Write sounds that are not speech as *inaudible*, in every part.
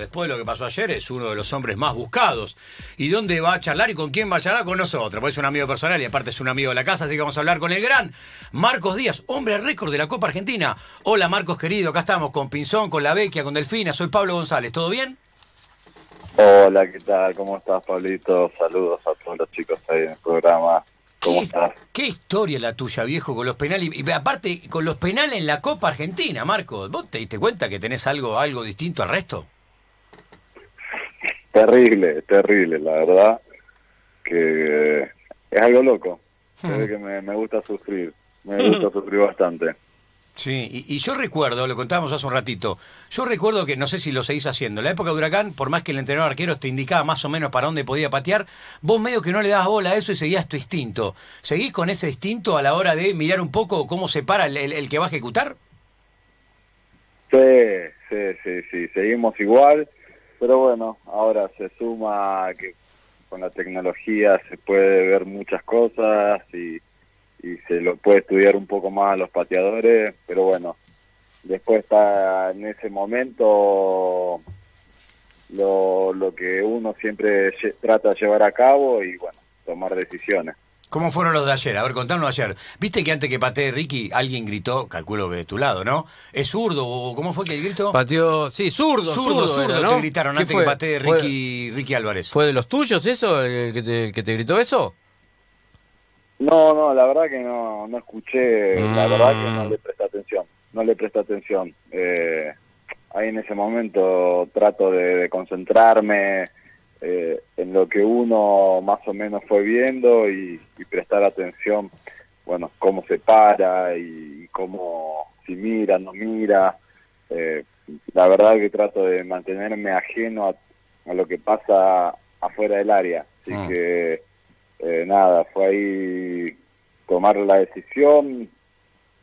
después de lo que pasó ayer, es uno de los hombres más buscados. ¿Y dónde va a charlar y con quién va a charlar? Con nosotros, porque es un amigo personal y aparte es un amigo de la casa, así que vamos a hablar con el gran Marcos Díaz, hombre récord de la Copa Argentina. Hola Marcos querido, acá estamos con Pinzón, con La Vecchia, con Delfina, soy Pablo González, ¿todo bien? Hola, ¿qué tal? ¿Cómo estás, Pablito? Saludos a todos los chicos ahí en el programa. ¿Cómo ¿Qué, estás? qué historia la tuya, viejo, con los penales. Y aparte, con los penales en la Copa Argentina, Marcos. ¿Vos te diste cuenta que tenés algo, algo distinto al resto? Terrible, terrible, la verdad. Que es algo loco. Ve que me, me gusta sufrir. Me gusta sufrir bastante. Sí, y, y yo recuerdo, lo contábamos hace un ratito, yo recuerdo que, no sé si lo seguís haciendo, en la época de Huracán, por más que el entrenador arquero te indicaba más o menos para dónde podía patear, vos medio que no le dabas bola a eso y seguías tu instinto. ¿Seguís con ese instinto a la hora de mirar un poco cómo se para el, el- el que va a ejecutar? Sí, sí, sí, sí. Seguimos igual. Pero bueno, ahora se suma que con la tecnología se puede ver muchas cosas y, y se lo puede estudiar un poco más a los pateadores, pero bueno, después está en ese momento lo, lo que uno siempre trata de llevar a cabo y bueno, tomar decisiones. ¿Cómo fueron los de ayer? A ver, contanos ayer. ¿Viste que antes que patee Ricky, alguien gritó, calculo que de tu lado, ¿no? ¿Es zurdo o cómo fue que el grito? Pateó, sí, zurdo, Zurdo, zurdo, zurdo, era, te ¿no? gritaron ¿Qué antes fue? que patee ¿Fue- Ricky, Ricky Álvarez. ¿Fue de los tuyos eso, el que te, el que te gritó eso? No, no, la verdad que no, no escuché, la Mm. verdad que no le presté atención, no le presté atención. Eh, ahí en ese momento trato de, de concentrarme eh, en lo que uno más o menos fue viendo y, y prestar atención, bueno, cómo se para y, cómo, si mira, no mira. Eh, la verdad que trato de mantenerme ajeno a, a lo que pasa afuera del área. Así Ah. que eh, nada, fue ahí tomar la decisión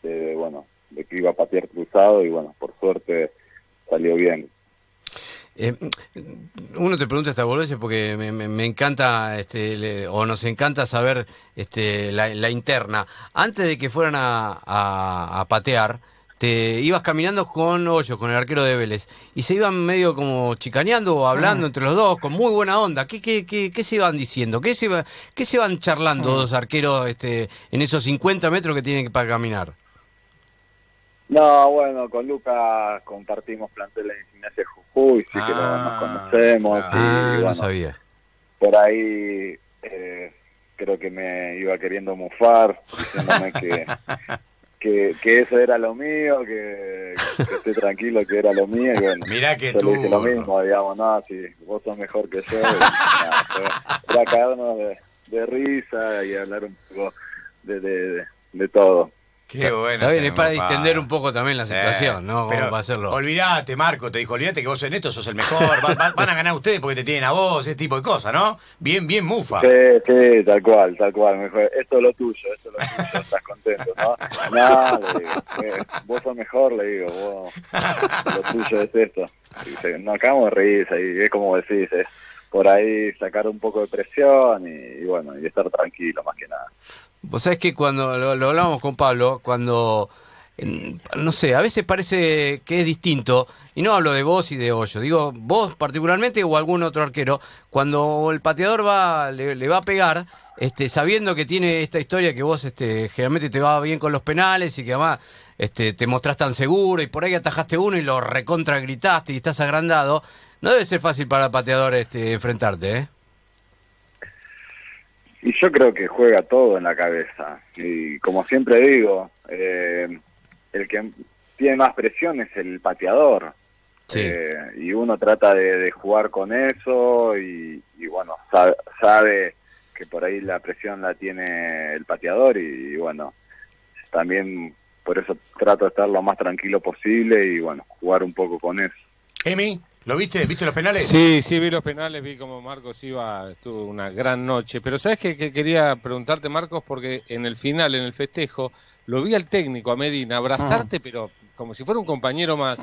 de, bueno, de que iba a patear cruzado y bueno, por suerte salió bien. Eh, uno te pregunta esta boludez porque me, me- me encanta, este, le- o nos encanta saber este, la, la interna. Antes de que fueran a, a- a patear, te ibas caminando con Hoyo, con el arquero de Vélez, y se iban medio como chicaneando o hablando entre los dos, con muy buena onda. ¿Qué, qué, qué, qué se iban diciendo? ¿Qué se, iba- qué se van charlando dos arqueros este, en esos 50 metros que tienen que para caminar? No, bueno, con Lucas compartimos plantel en Gimnasia Jujuy, sí que lo- Ah, nos conocemos. claro. y, Ah, no bueno, sabía. por ahí eh, creo que me iba queriendo mufar, diciéndome que, *laughs* que, que eso era lo mío, que, que esté tranquilo que era lo mío. Y bueno, Mirá que yo tú. le dije lo mismo, digamos, no, si vos sos mejor que yo. era caernos de, de risa y hablar un poco de, de, de todo. Qué bueno. Está bien, es para distender un poco también la situación, Eh, ¿no? Como pero para hacerlo. Olvídate, Marco, te dijo, olvídate que vos en esto sos el mejor, va- va- van a ganar ustedes porque te tienen a vos, ese tipo de cosas, ¿no? Bien, bien mufa. Sí, sí, tal cual, tal cual. Mejor, esto es lo tuyo, esto es lo tuyo, estás contento, ¿no? No, le digo, eh, vos sos mejor, le digo, vos, lo tuyo es esto. Nos acabamos de reír, y es como decís, es por ahí sacar un poco de presión y, y bueno, y estar tranquilo más que nada. Vos sabés que cuando lo, hablábamos con Pablo, cuando, no sé, a veces parece que es distinto, y no hablo de vos y de Hoyo, digo vos particularmente o algún otro arquero, cuando el pateador va le, le va a pegar, este, sabiendo que tiene esta historia que vos este, generalmente te va bien con los penales y que además este, te mostrás tan seguro y por ahí atajaste uno y lo recontra gritaste y estás agrandado, no debe ser fácil para el pateador este, enfrentarte, ¿eh? Y yo creo que juega todo en la cabeza. Y como siempre digo, eh, el que tiene más presión es el pateador. Sí. Eh, y uno trata de, de jugar con eso y, y bueno, sa- sabe que por ahí la presión la tiene el pateador y, bueno, también por eso trato de estar lo más tranquilo posible y bueno, jugar un poco con eso. Emi, ¿lo viste? ¿Viste los penales? Sí, sí, vi los penales, vi como Marcos iba, estuvo una gran noche. Pero ¿sabes qué, qué quería preguntarte, Marcos? Porque en el final, en el festejo, lo vi al técnico, a Medina, abrazarte, pero como si fuera un compañero más.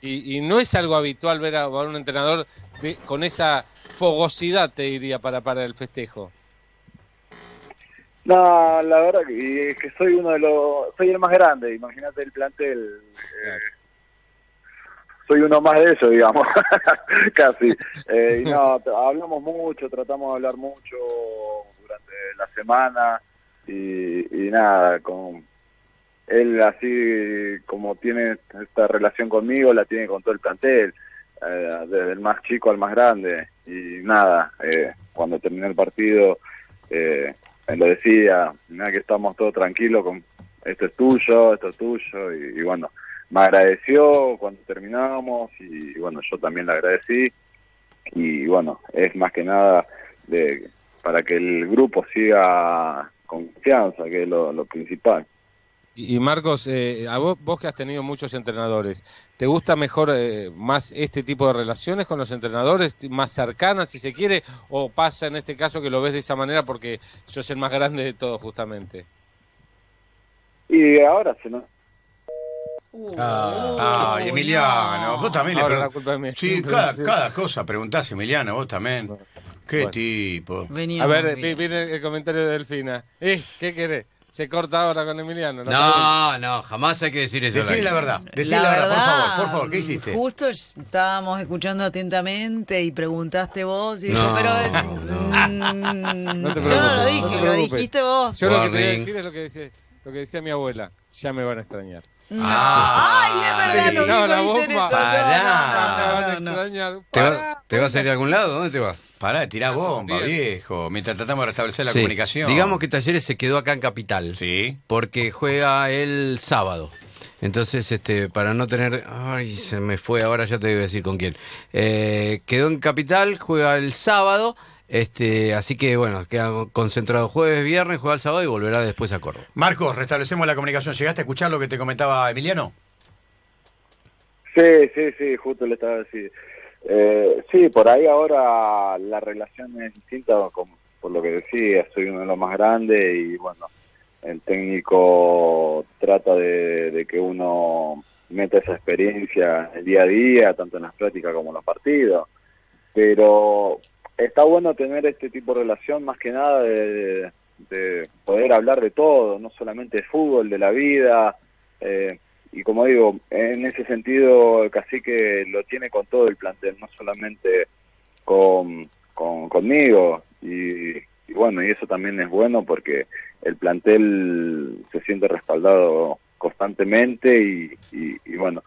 Y, y no es algo habitual ver a, a un entrenador de- con esa fogosidad, te diría, para, para el festejo. No, la verdad que, es que soy uno de los, soy el más grande, imagínate el plantel. eh, soy uno más de ellos, digamos, *laughs* casi. Eh, y no, hablamos mucho, tratamos de hablar mucho durante la semana y, y nada, con él así como tiene esta relación conmigo, la tiene con todo el plantel, eh, desde el más chico al más grande. Y nada, eh, cuando terminó el partido, eh, él lo decía, nada que estamos todos tranquilos con esto es tuyo, esto es tuyo, y bueno, me agradeció cuando terminamos y, bueno, yo también le agradecí y bueno, es más que nada de, para que el grupo siga con confianza, que es lo, lo principal. Y, y Marcos, eh, a vos, vos que has tenido muchos entrenadores, ¿te gusta mejor eh, más este tipo de relaciones con los entrenadores, más cercanas si se quiere, o pasa en este caso que lo ves de esa manera porque sos el más grande de todos justamente? Y ahora se nos... Ah. Ay, Emiliano, vos también le Ahora pregun- la culpa es mía. Sí, cada, cosa preguntás, Emiliano, vos también. Qué Bueno. tipo. Venía A ver, viene el comentario de Delfina. Eh, ¿Qué querés? Se corta ahora con Emiliano. ¿no? No, no, jamás hay que decir eso. aire. la verdad, decime la, verdad, por favor, por favor, ¿qué hiciste? Justo estábamos escuchando atentamente y preguntaste vos y dije, No, pero no. mm, No te yo no lo dije, lo dijiste vos. Yo lo que te voy a Warning. decir es lo que decía, lo que decía mi abuela. Ya me van a extrañar. Ah, Ay, es verdad, no no, eso. No, Pará. no, no, no, no. ¿Te, va- ¿Te vas a ir a algún lado? ¿Dónde te vas? Pará de tirar bomba, Bien. viejo, mientras tratamos de restablecer la Sí, comunicación. Digamos que Talleres se quedó acá en Capital. Sí. Porque juega el sábado. Entonces, este, para no tener. Ay, se me fue, ahora ya te voy a decir con quién. Eh, quedó en Capital, juega el sábado. Este, así que bueno, queda concentrado jueves, viernes, juega el sábado y volverá después a Córdoba. Marcos, restablecemos la comunicación. ¿Llegaste a escuchar lo que te comentaba Emiliano? Sí, sí, sí, justo le estaba diciendo. Eh, sí, por ahí ahora la relación es distinta, como, por lo que decía, soy uno de los más grandes y bueno, el técnico trata de, de que uno meta esa experiencia el día a día, tanto en las prácticas como en los partidos. Pero está bueno tener este tipo de relación más que nada de, de poder hablar de todo, no solamente de fútbol, de la vida. eh, y como digo, en ese sentido el cacique lo tiene con todo el plantel, no solamente con, con- conmigo. Y, y bueno, y eso también es bueno porque el plantel se siente respaldado constantemente y, y- y bueno,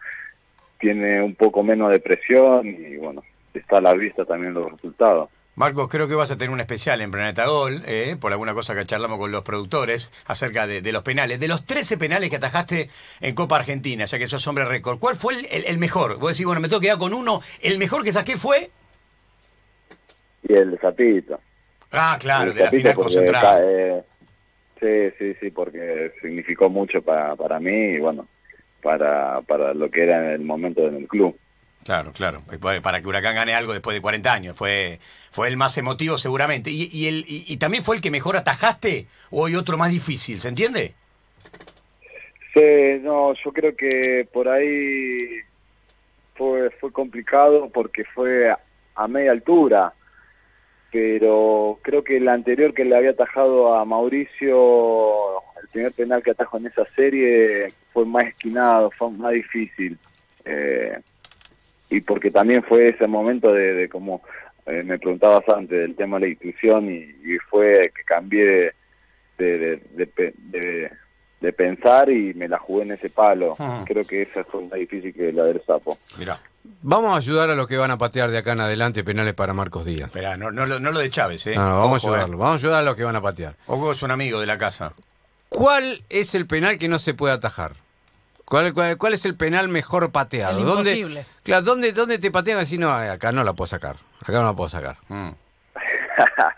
tiene un poco menos de presión y bueno, está a la vista también los resultados. Marcos, creo que vas a tener un especial en Planeta Gol, eh, por alguna cosa que charlamos con los productores acerca de, de los penales. De los 13 penales que atajaste en Copa Argentina, ya que sos hombre récord, ¿cuál fue el, el- el mejor? Vos decís, bueno, me tengo que quedar con uno. ¿El mejor que saqué fue? Y el Zapito. Ah, claro, El de la final concentrada. eh, sí, sí, sí, porque significó mucho para, para mí y bueno, para, para lo que era en el momento en el club. Claro, claro. Para que Huracán gane algo después de 40 años. Fue, fue el más emotivo seguramente. ¿Y, y el, y, y también fue el que mejor atajaste o hay otro más difícil? ¿Se entiende? Sí, no, yo creo que por ahí fue, fue complicado porque fue a, a media altura, pero creo que el anterior que le había atajado a Mauricio, el primer penal que atajó en esa serie, fue más esquinado, fue más difícil. Eh, y porque también fue ese momento de, de como eh, me preguntabas antes, del tema de la inclusión y, y fue que cambié de, de, de, de pe- de- de pensar y me la jugué en ese palo. Ujú. Creo que esa fue más difícil que la del sapo. Mirá, Vamos a ayudar a los que van a patear de acá en adelante penales para Marcos Díaz. esperá, no, no, lo- no lo de Chávez, ¿eh? No, no, vamos Ojo, a eh. ayudarlo. Vamos a ayudar a los que van a patear. Ojo es un amigo de la casa. ¿Cuál es el penal que no se puede atajar? ¿Cuál, cuál, cuál es el penal mejor pateado? El ¿Dónde, imposible. claro, ¿dónde, ¿Dónde te patean así? No, acá no la puedo sacar. Acá no la puedo sacar. Mm. *laughs*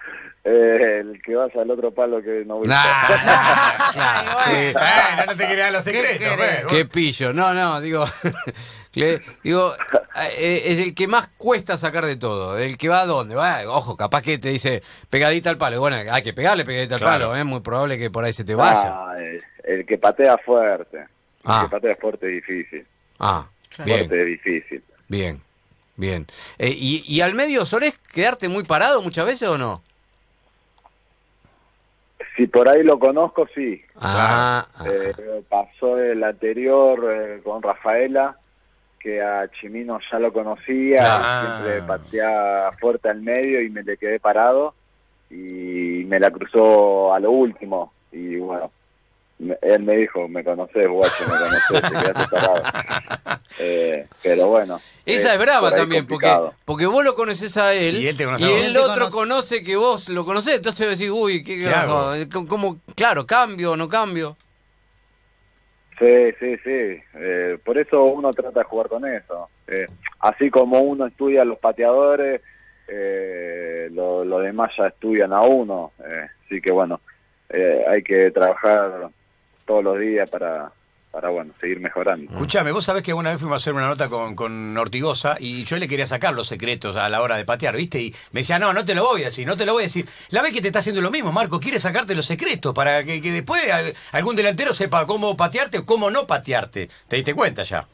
Eh, el que vaya al otro palo que no voy Nah, a. *laughs* Sí, bueno, no te quería los secretos, pues. Qué pillo. No, no, digo, *laughs* le- digo, eh, es el que más cuesta sacar de todo. El que va a dónde. Va, ojo, capaz que te dice pegadita al palo. Bueno, hay que pegarle pegadita al palo. Es muy probable que por ahí se te vaya. Ah, el, el que patea fuerte. Ah. fuerte difícil. Ah, Claro. bien, Fuerte difícil. bien, bien. Eh, y, ¿Y al medio solés quedarte muy parado muchas veces o no? Si por ahí lo conozco, sí. Ah, Eh, pasó el anterior eh, con Rafaela, que a Chimino ya lo conocía, Ah. siempre pateaba fuerte al medio y me le quedé parado y me la cruzó a lo último y bueno, me- él me dijo, me conocés, guacho, me conocés, te quedaste parado. *laughs* Eh, pero bueno. Esa eh, es brava por también, porque, complicado. porque vos lo conoces a él Y él te conoce y a vos. el Él otro conoce. conoce que vos lo conocés, entonces decís, uy, ¿qué, ¿Qué hago? cómo- claro, cambio o no cambio? Sí, sí, sí. Eh, por eso uno trata de jugar con eso. Eh, así como uno estudia a los pateadores, eh, lo, lo demás ya estudian a uno. Eh, así que bueno, eh, hay que trabajar todos los días para, para bueno, seguir mejorando. Escuchame, vos sabés que una vez fuimos a hacer una nota con, con Ortigosa y yo le quería sacar los secretos a la hora de patear, ¿viste? Y me decía, no, no te lo voy a decir, no te lo voy a decir. La vez que te está haciendo lo mismo, Marco, quiere sacarte los secretos para que, que después al- algún delantero sepa cómo patearte o cómo no patearte. ¿Te diste cuenta ya?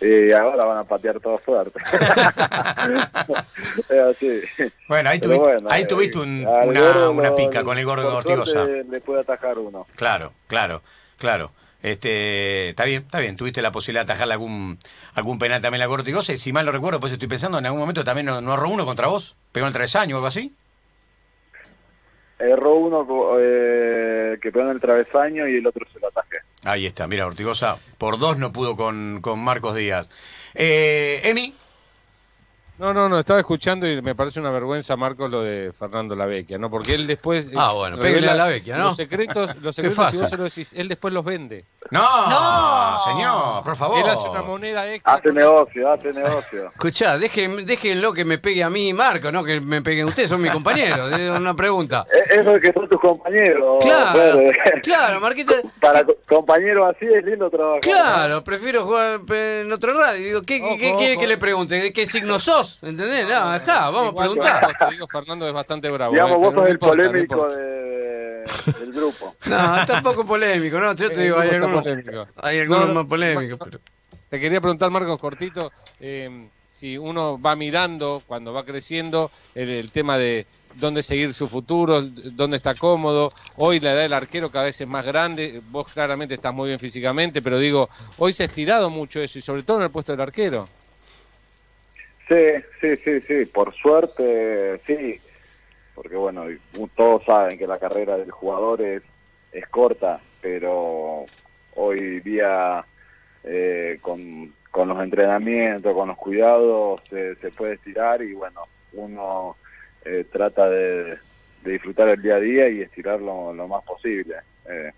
Y ahora van a patear todo fuerte. *laughs* Bueno, ahí, Pero tuvi- bueno, ahí eh, tuviste un- una, una lo- pica con el gordo por Ortigosa. Le puede atajar uno. Claro, claro, claro. Este, está bien, está bien. Tuviste la posibilidad de atajarle algún algún penal también a Ortigosa y si mal no recuerdo, pues estoy pensando en algún momento también no, no ahorró uno contra vos, pegó en el travesaño o algo así. Erró uno eh, que pegó en el travesaño y el otro se lo atajé. Ahí está, mira, Ortigosa por dos no pudo con, con Marcos Díaz. Eh, Emi, No, no, no, estaba escuchando y me parece una vergüenza, Marcos, lo de Fernando Lavecchia, ¿no? Porque él después... eh, Ah, bueno, pégale a Lavecchia, ¿no? Los secretos, los *laughs* secretos si vos se los decís, él después los vende. No, No. señor, por favor. Él hace una moneda extra. Hace negocio, hace negocio. *laughs* Escuchá, dejen, déjenlo que me pegue a mí y Marco, no que me peguen ustedes, son mis compañeros. Es una pregunta. Eso *laughs* es que son tus compañeros. Claro, claro, Marquita. *laughs* Para co- compañeros así es lindo trabajar. Claro, prefiero jugar en otro radio. Digo, ¿qué, qué- Ojo, qué quiere ojo. que le pregunte? ¿De qué signo sos? ¿Entendés? No, ajá, vamos a preguntar. Te digo, Fernando es bastante bravo. Digamos, eh, vos sos no el importa, no polémico importa. De- del grupo. *laughs* No, tampoco polémico, ¿no? Yo te digo, hay El grupo algunos, hay algunos No, más polémicos. Pero- Te quería preguntar, Marcos, cortito, eh, si uno va mirando cuando va creciendo el, el tema de dónde seguir su futuro, dónde está cómodo. Hoy la edad del arquero cada vez es más grande, vos claramente estás muy bien físicamente, pero digo, hoy se ha estirado mucho eso y sobre todo en el puesto del arquero. Sí, sí, sí, sí. Por suerte, sí. Porque bueno, todos saben que la carrera del jugador es, es corta, pero hoy día eh, con, con los entrenamientos, con los cuidados, se, se puede estirar y bueno, uno eh, trata de, de disfrutar el día a día y estirarlo lo más posible. Eh,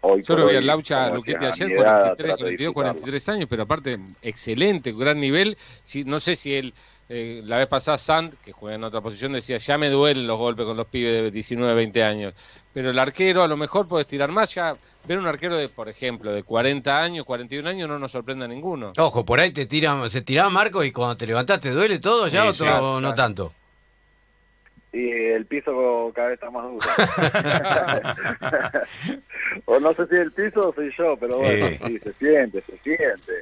hoy Yo lo vi hoy, al Laucha Luquete a ayer, mi edad, 43, trato de 42, disfrutarlo. 43 años, pero aparte excelente, gran nivel. Si, no sé si él, eh, la vez pasada Sand, que juega en otra posición, decía, ya me duelen los golpes con los pibes de 19, 20 años. Pero el arquero a lo mejor puede estirar más, ya ver un arquero de, por ejemplo, de 40 años, 41 años, no nos sorprende a ninguno. Ojo, por ahí te tira, se tiraba Marco y cuando te levantaste, ¿duele todo ya Sí, o sí, todo- claro, no claro. tanto? Y el piso cada vez está más duro. *laughs* o no sé si el piso o soy yo, pero bueno, Eh. sí, se siente, se siente.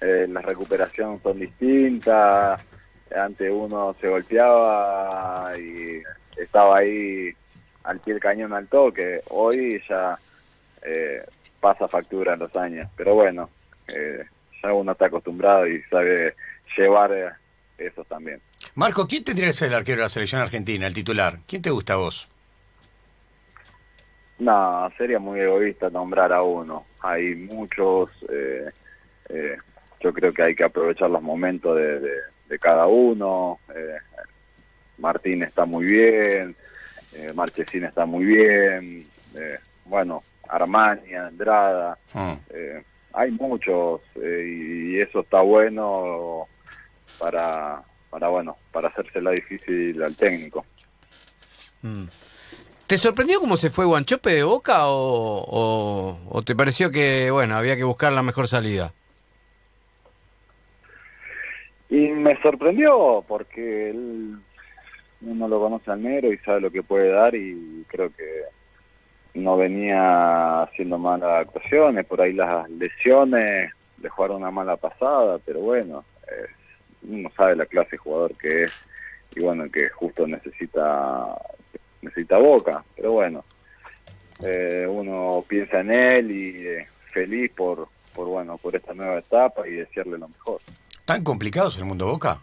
Eh, las recuperaciones son distintas. Antes uno se golpeaba y estaba ahí al pie del cañón al toque. Hoy ya eh, pasa factura en los años. Pero bueno, eh, ya uno está acostumbrado y sabe llevar eh, eso también. Marco, ¿quién tendría que ser el arquero de la selección argentina, el titular? ¿Quién te gusta a vos? No, sería muy egoísta nombrar a uno. Hay muchos, eh, eh, yo creo que hay que aprovechar los momentos de, de- de cada uno. Eh, Martín está muy bien, eh, Marchesín está muy bien, eh, bueno, Armani, Andrada, Mm. eh, hay muchos eh, y, y eso está bueno para, para, bueno, para hacérsela difícil al técnico. Mm. ¿Te sorprendió cómo se fue Guanchope de Boca o, o- o te pareció que, bueno, había que buscar la mejor salida? Y me sorprendió porque él, uno lo conoce al negro y sabe lo que puede dar y creo que no venía haciendo malas actuaciones, por ahí las lesiones le jugaron una mala pasada, pero bueno, eh, uno sabe la clase de jugador que es y bueno, que justo necesita necesita Boca, pero bueno, eh, uno piensa en él y eh, feliz por por bueno, por esta nueva etapa y desearle lo mejor. ¿Tan complicado es el mundo Boca?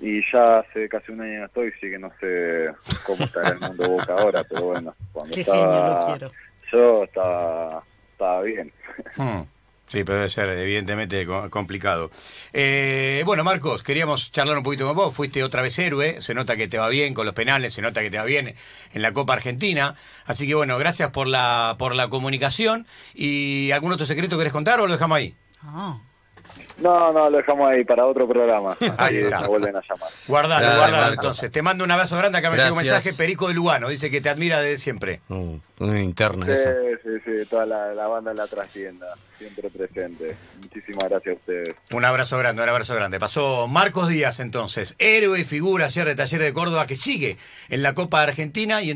Y ya hace casi un año no estoy, sí que no sé cómo está el mundo Boca ahora, pero bueno, cuando Qué genio, lo estaba quiero. yo estaba, estaba bien. Hmm. Sí, pero debe ser evidentemente co- complicado. Eh, bueno, Marcos, queríamos charlar un poquito con vos. Fuiste otra vez héroe. Se nota que te va bien con los penales, se nota que te va bien en la Copa Argentina. Así que bueno, gracias por la por la comunicación. ¿Y algún otro secreto querés contar o lo dejamos ahí? No, no, lo dejamos ahí para otro programa. *laughs* Ahí está. me vuelven a llamar. Guardalo, Dale, guardalo. Entonces, te mando un abrazo grande. Acá me llega un mensaje. Perico de Lugano dice que te admira desde siempre. Uh, una interna Sí, esa. sí, sí, toda la, la banda en la trastienda, siempre presente. Muchísimas gracias a ustedes. Un abrazo grande, un abrazo grande. Pasó Marcos Díaz entonces, héroe y figura ayer de Taller de Córdoba que sigue en la Copa Argentina y